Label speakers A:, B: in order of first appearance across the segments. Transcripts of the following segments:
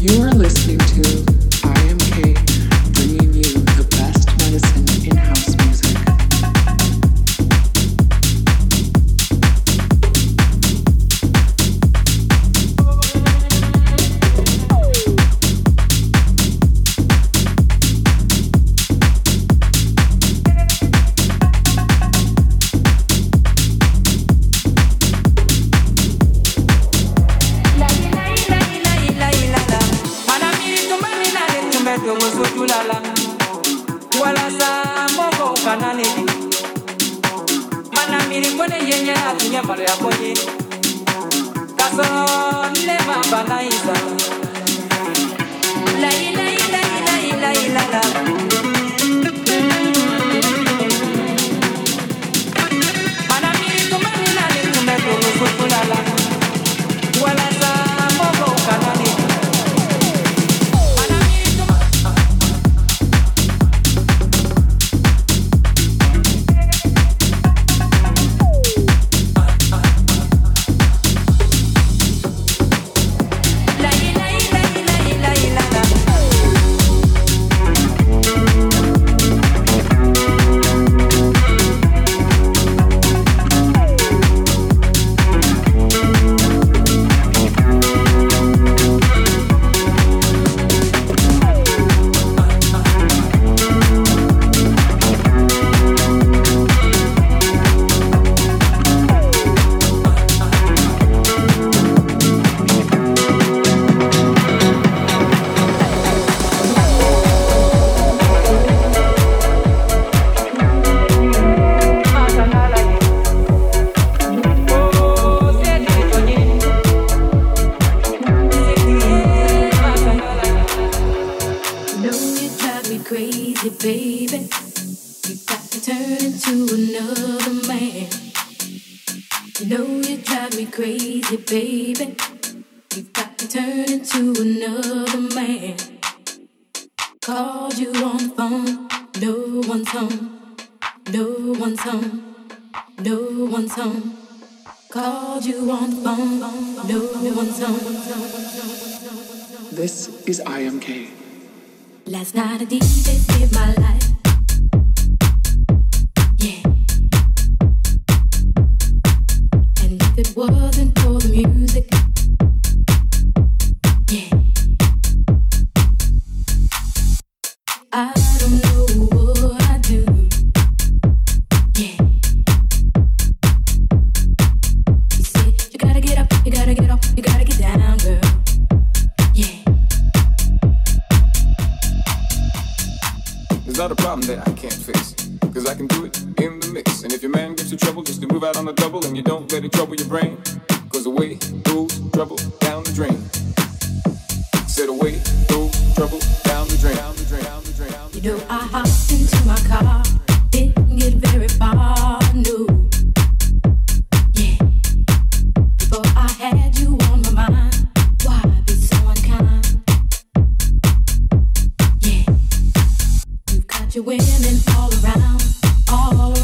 A: You
B: It's not a DJ. got your women all around, all around.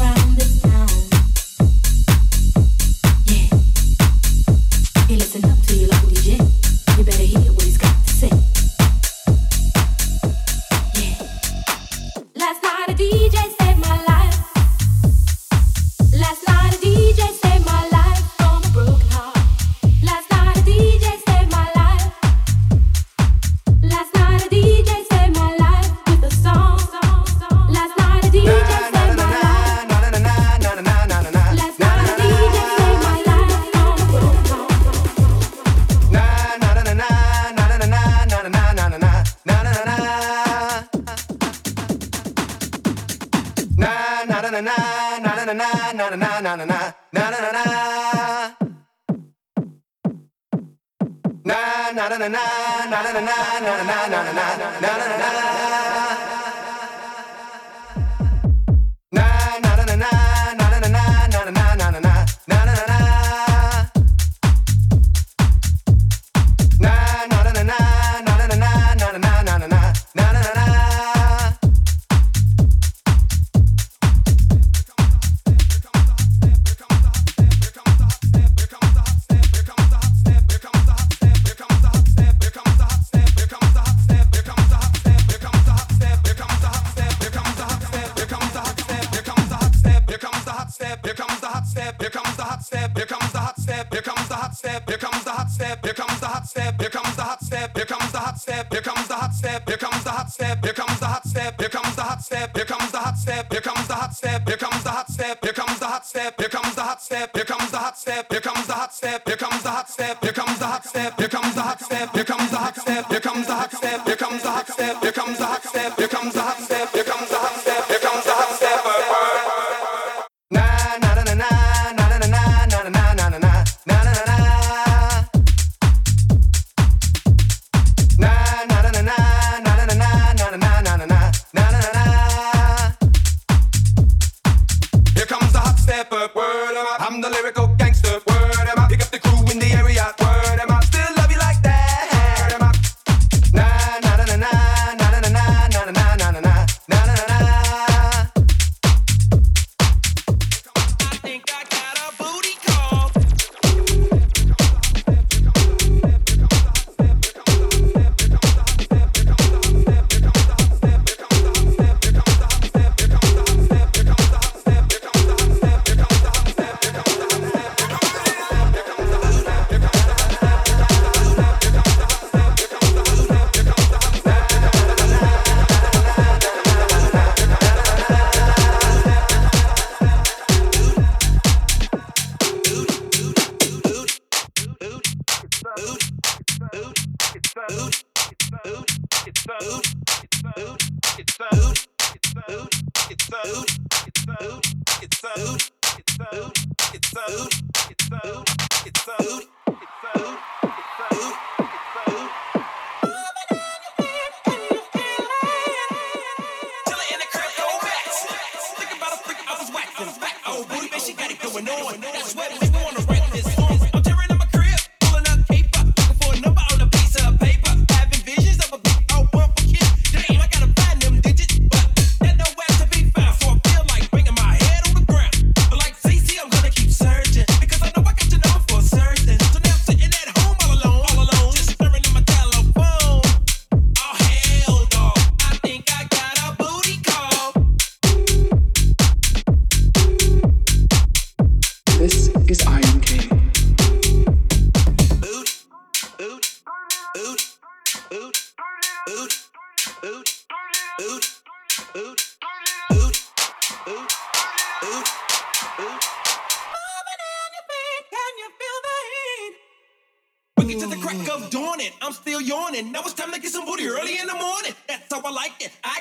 B: morning. Now it's time to get some booty early in the morning. That's how I like it. I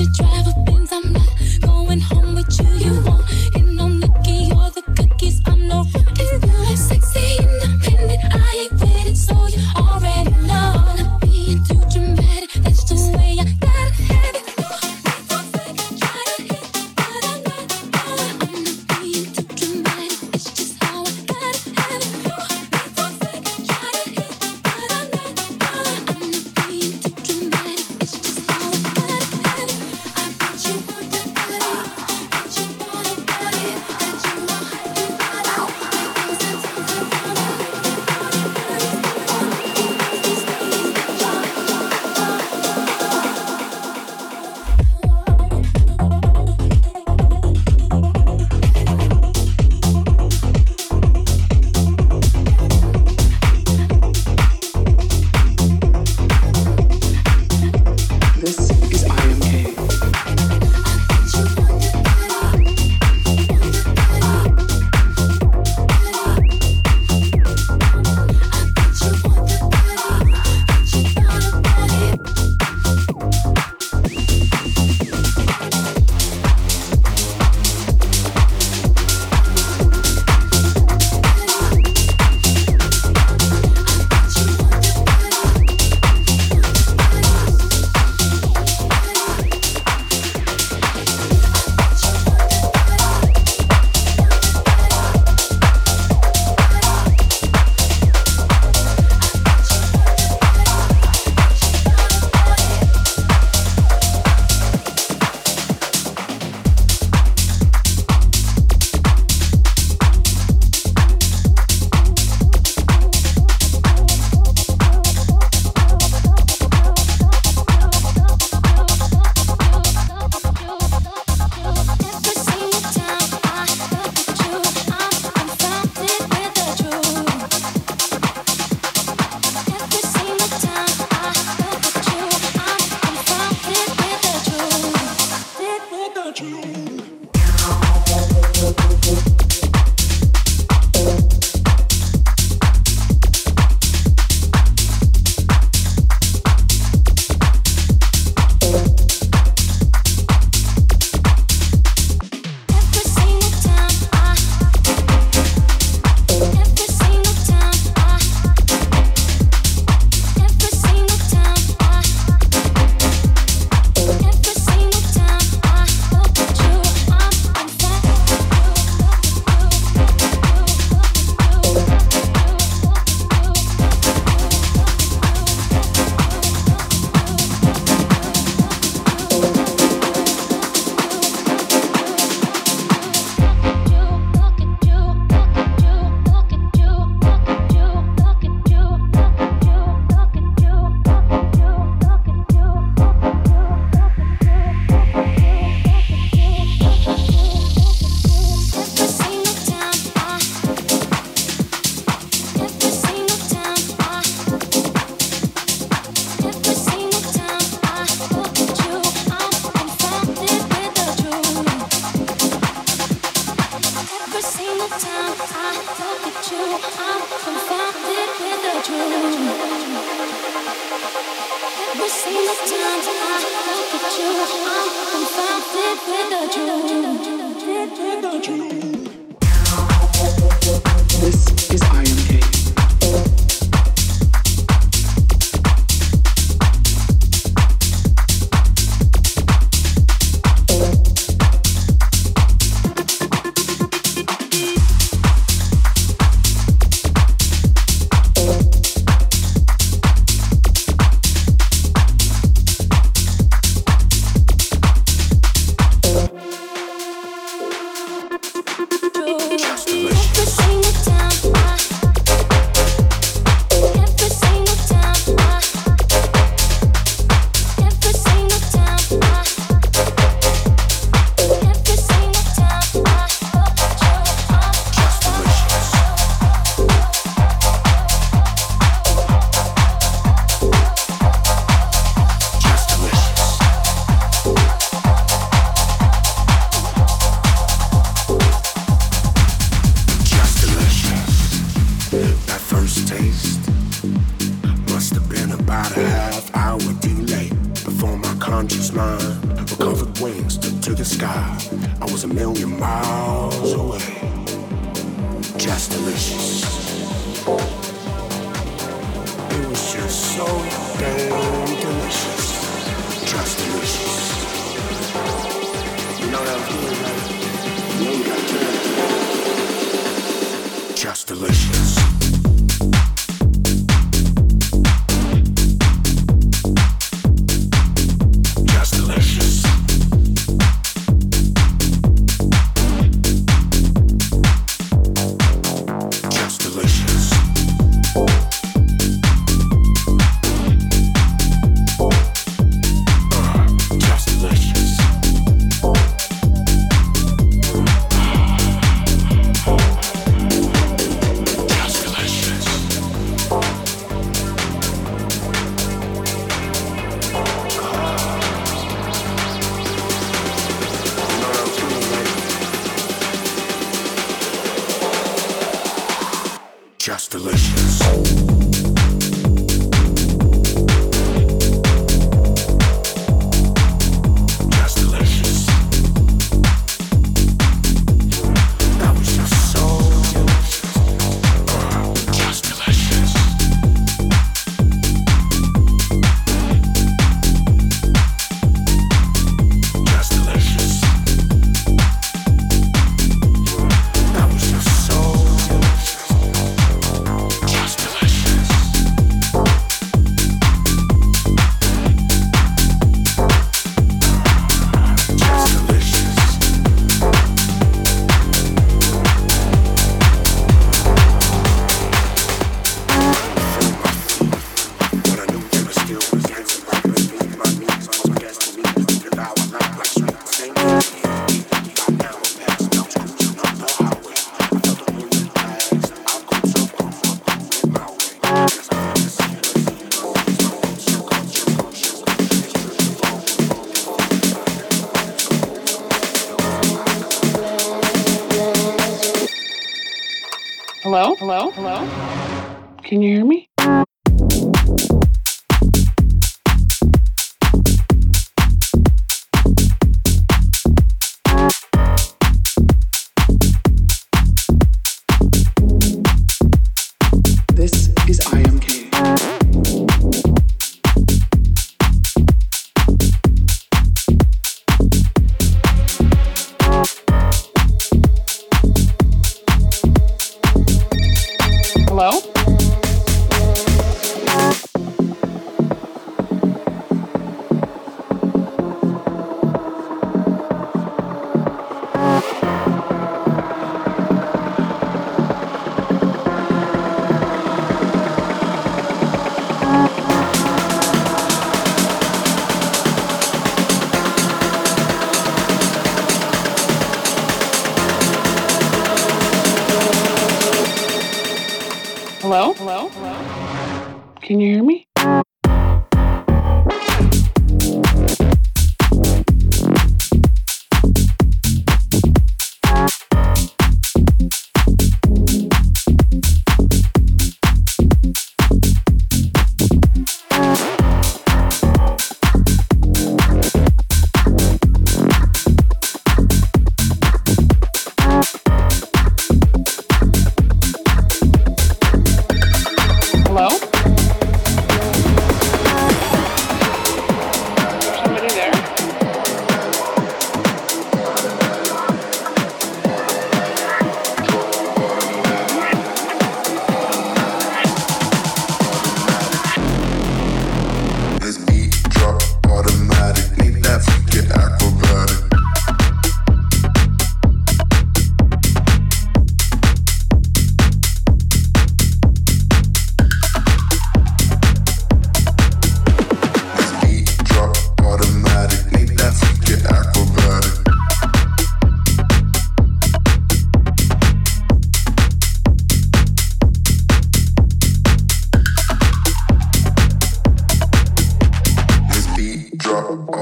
B: To travel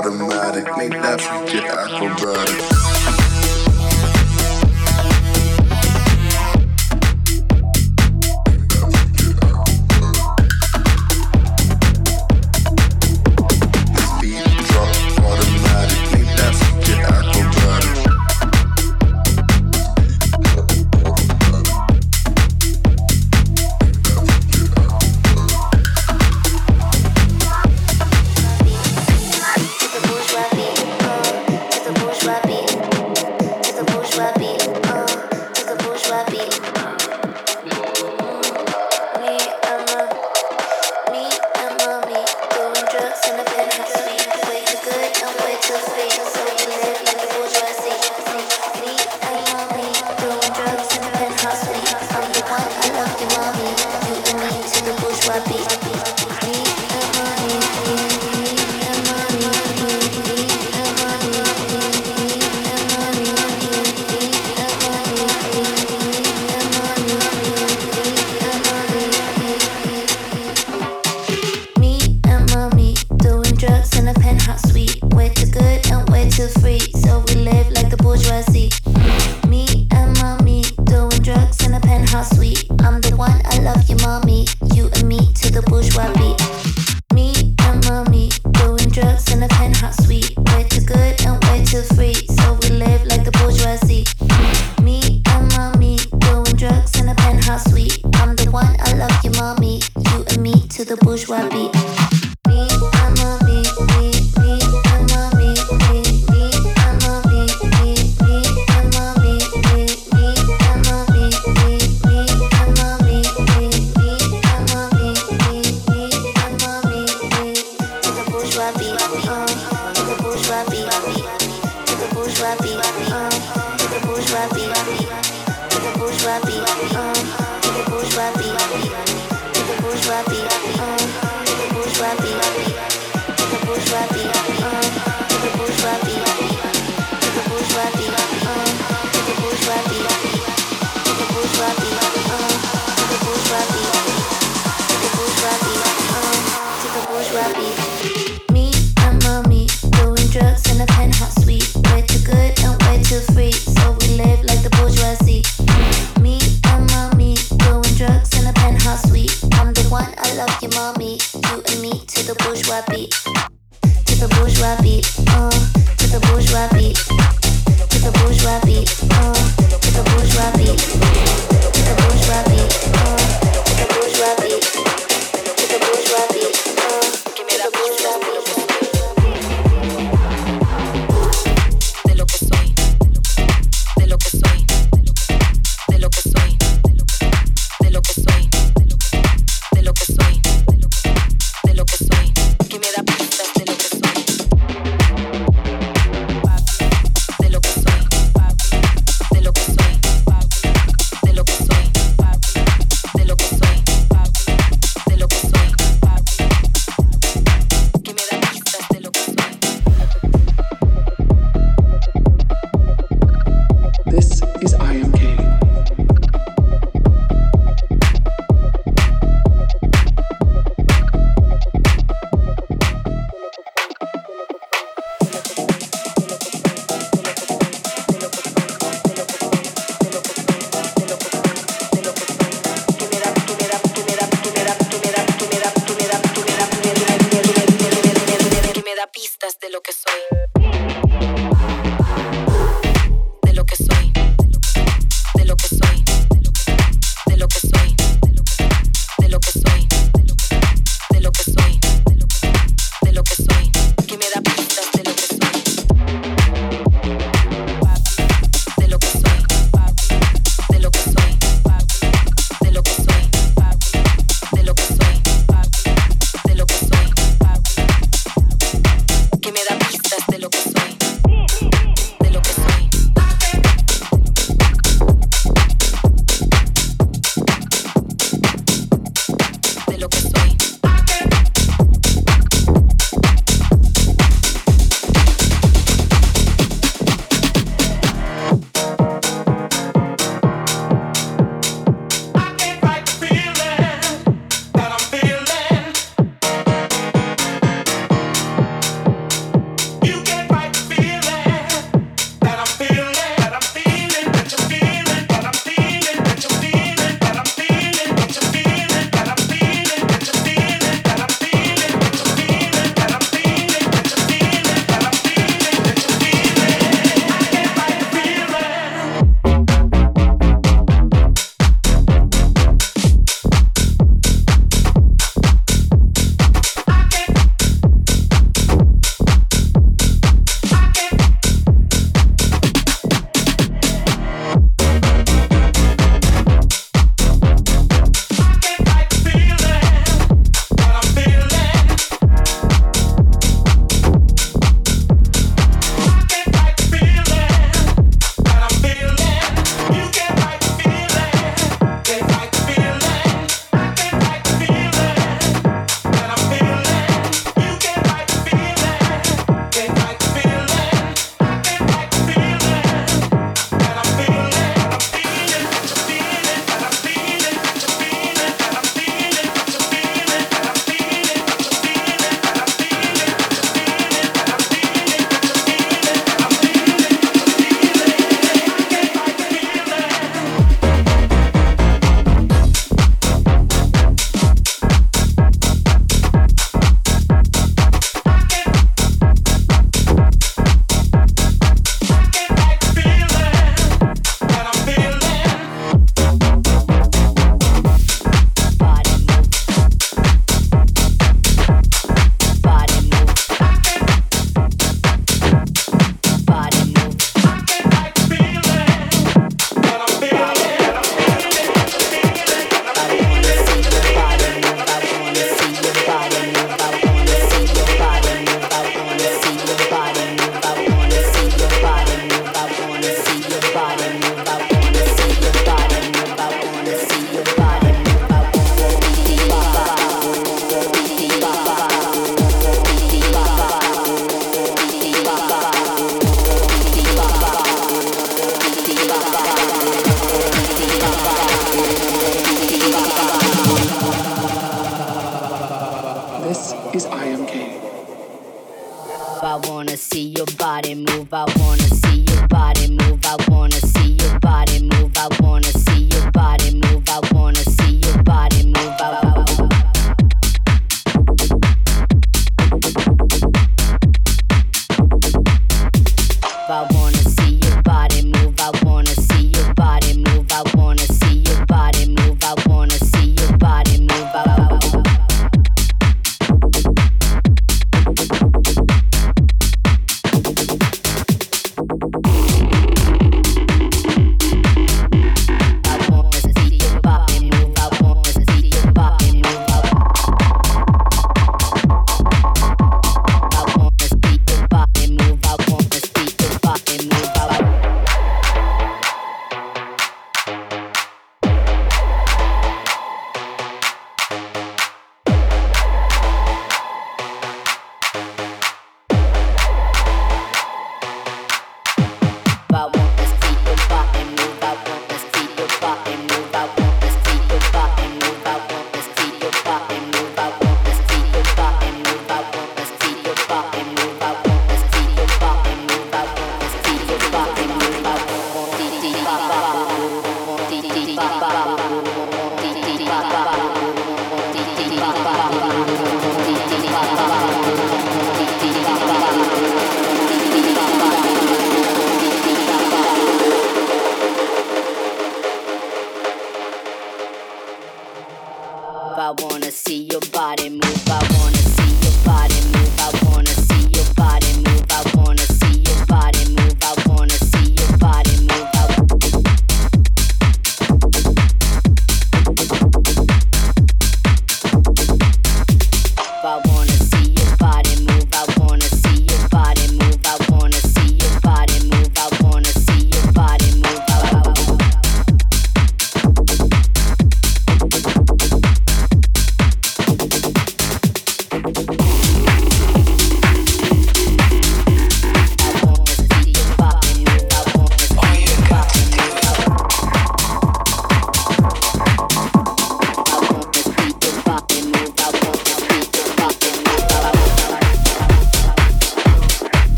B: automatic. Make that
C: forget acrobatic.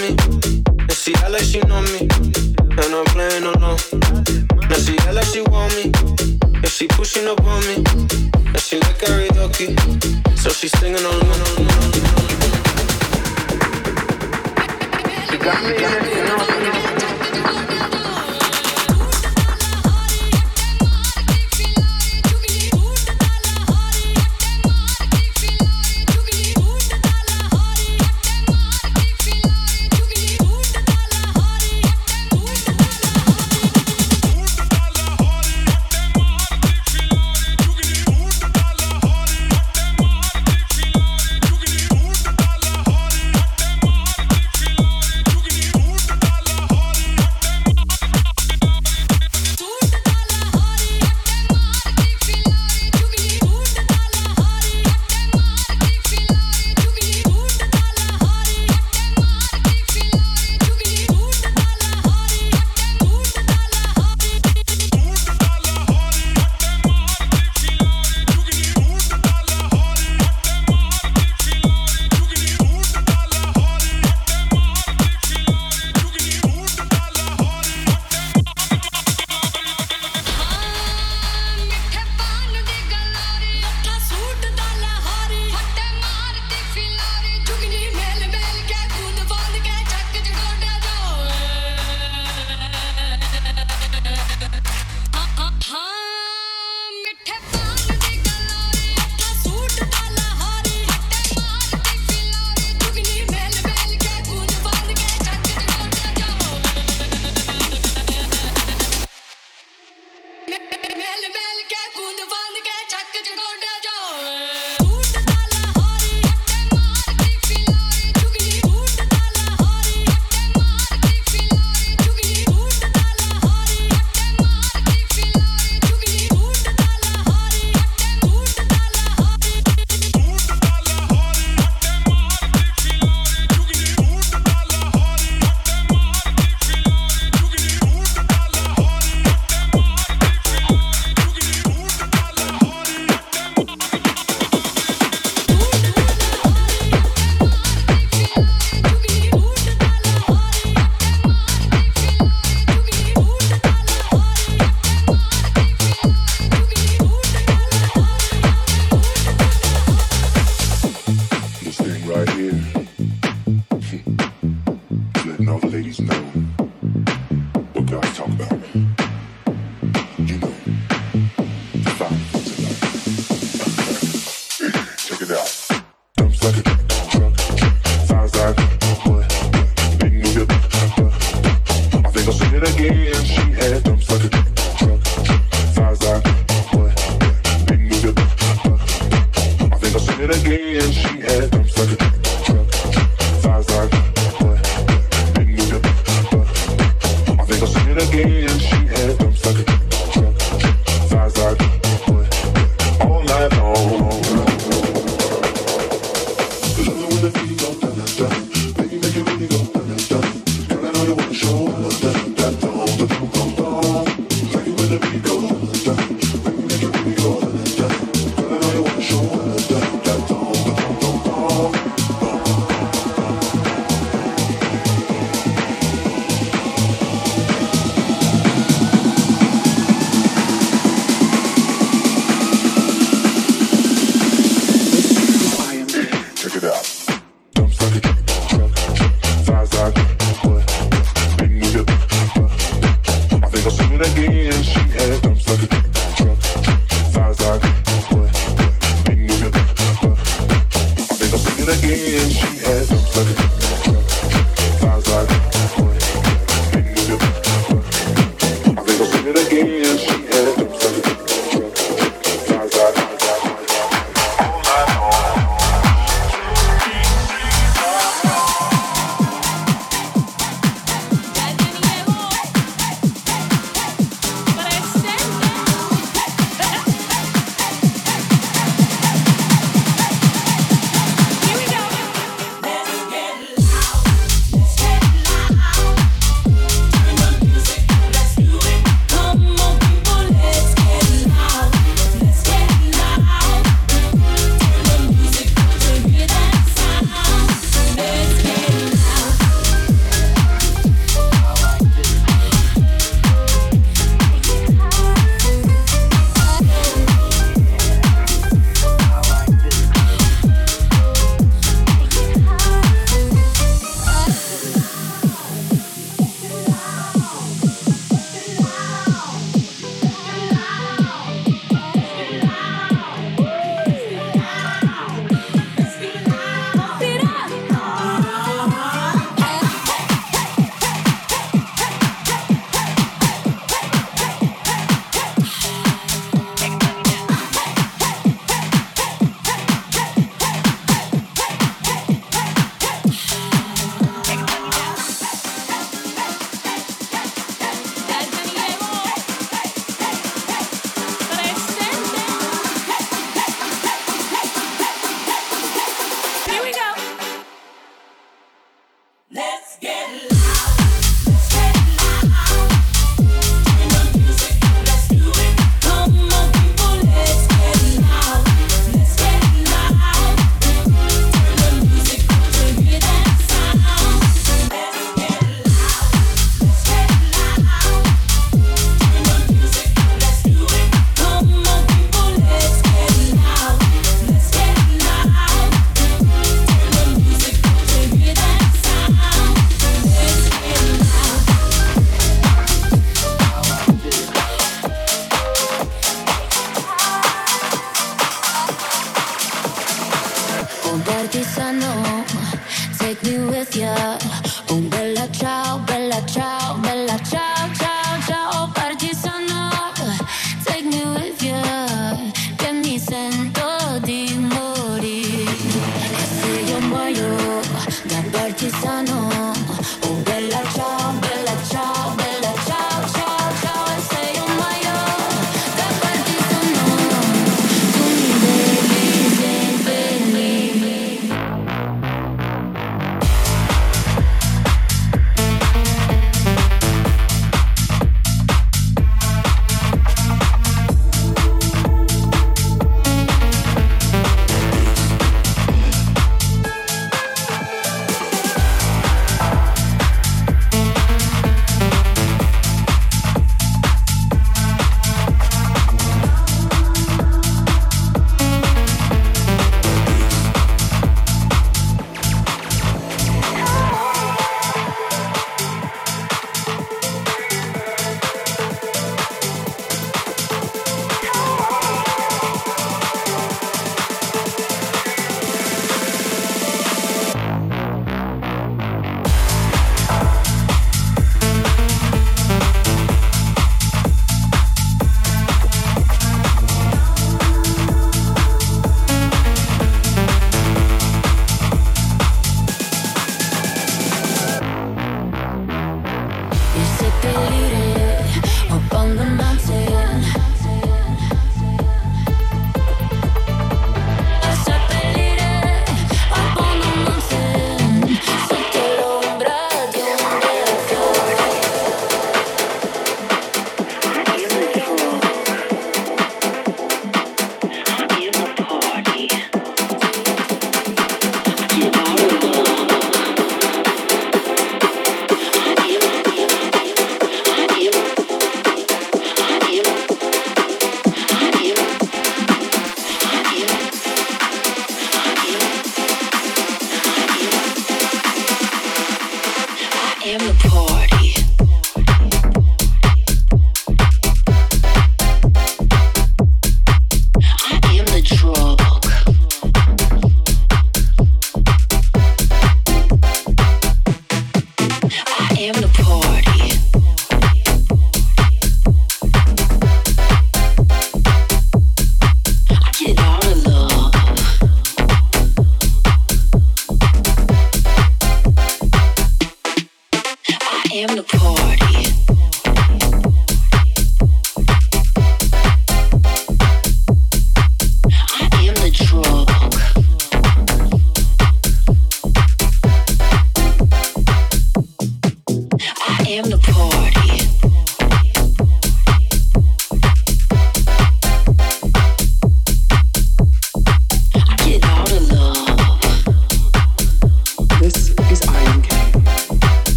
C: me. And she act like she know me. And I'm playing alone. Now she act like she want me. And she pushing up on me. And she like karaoke. So she singing along. She got me in
D: it, you.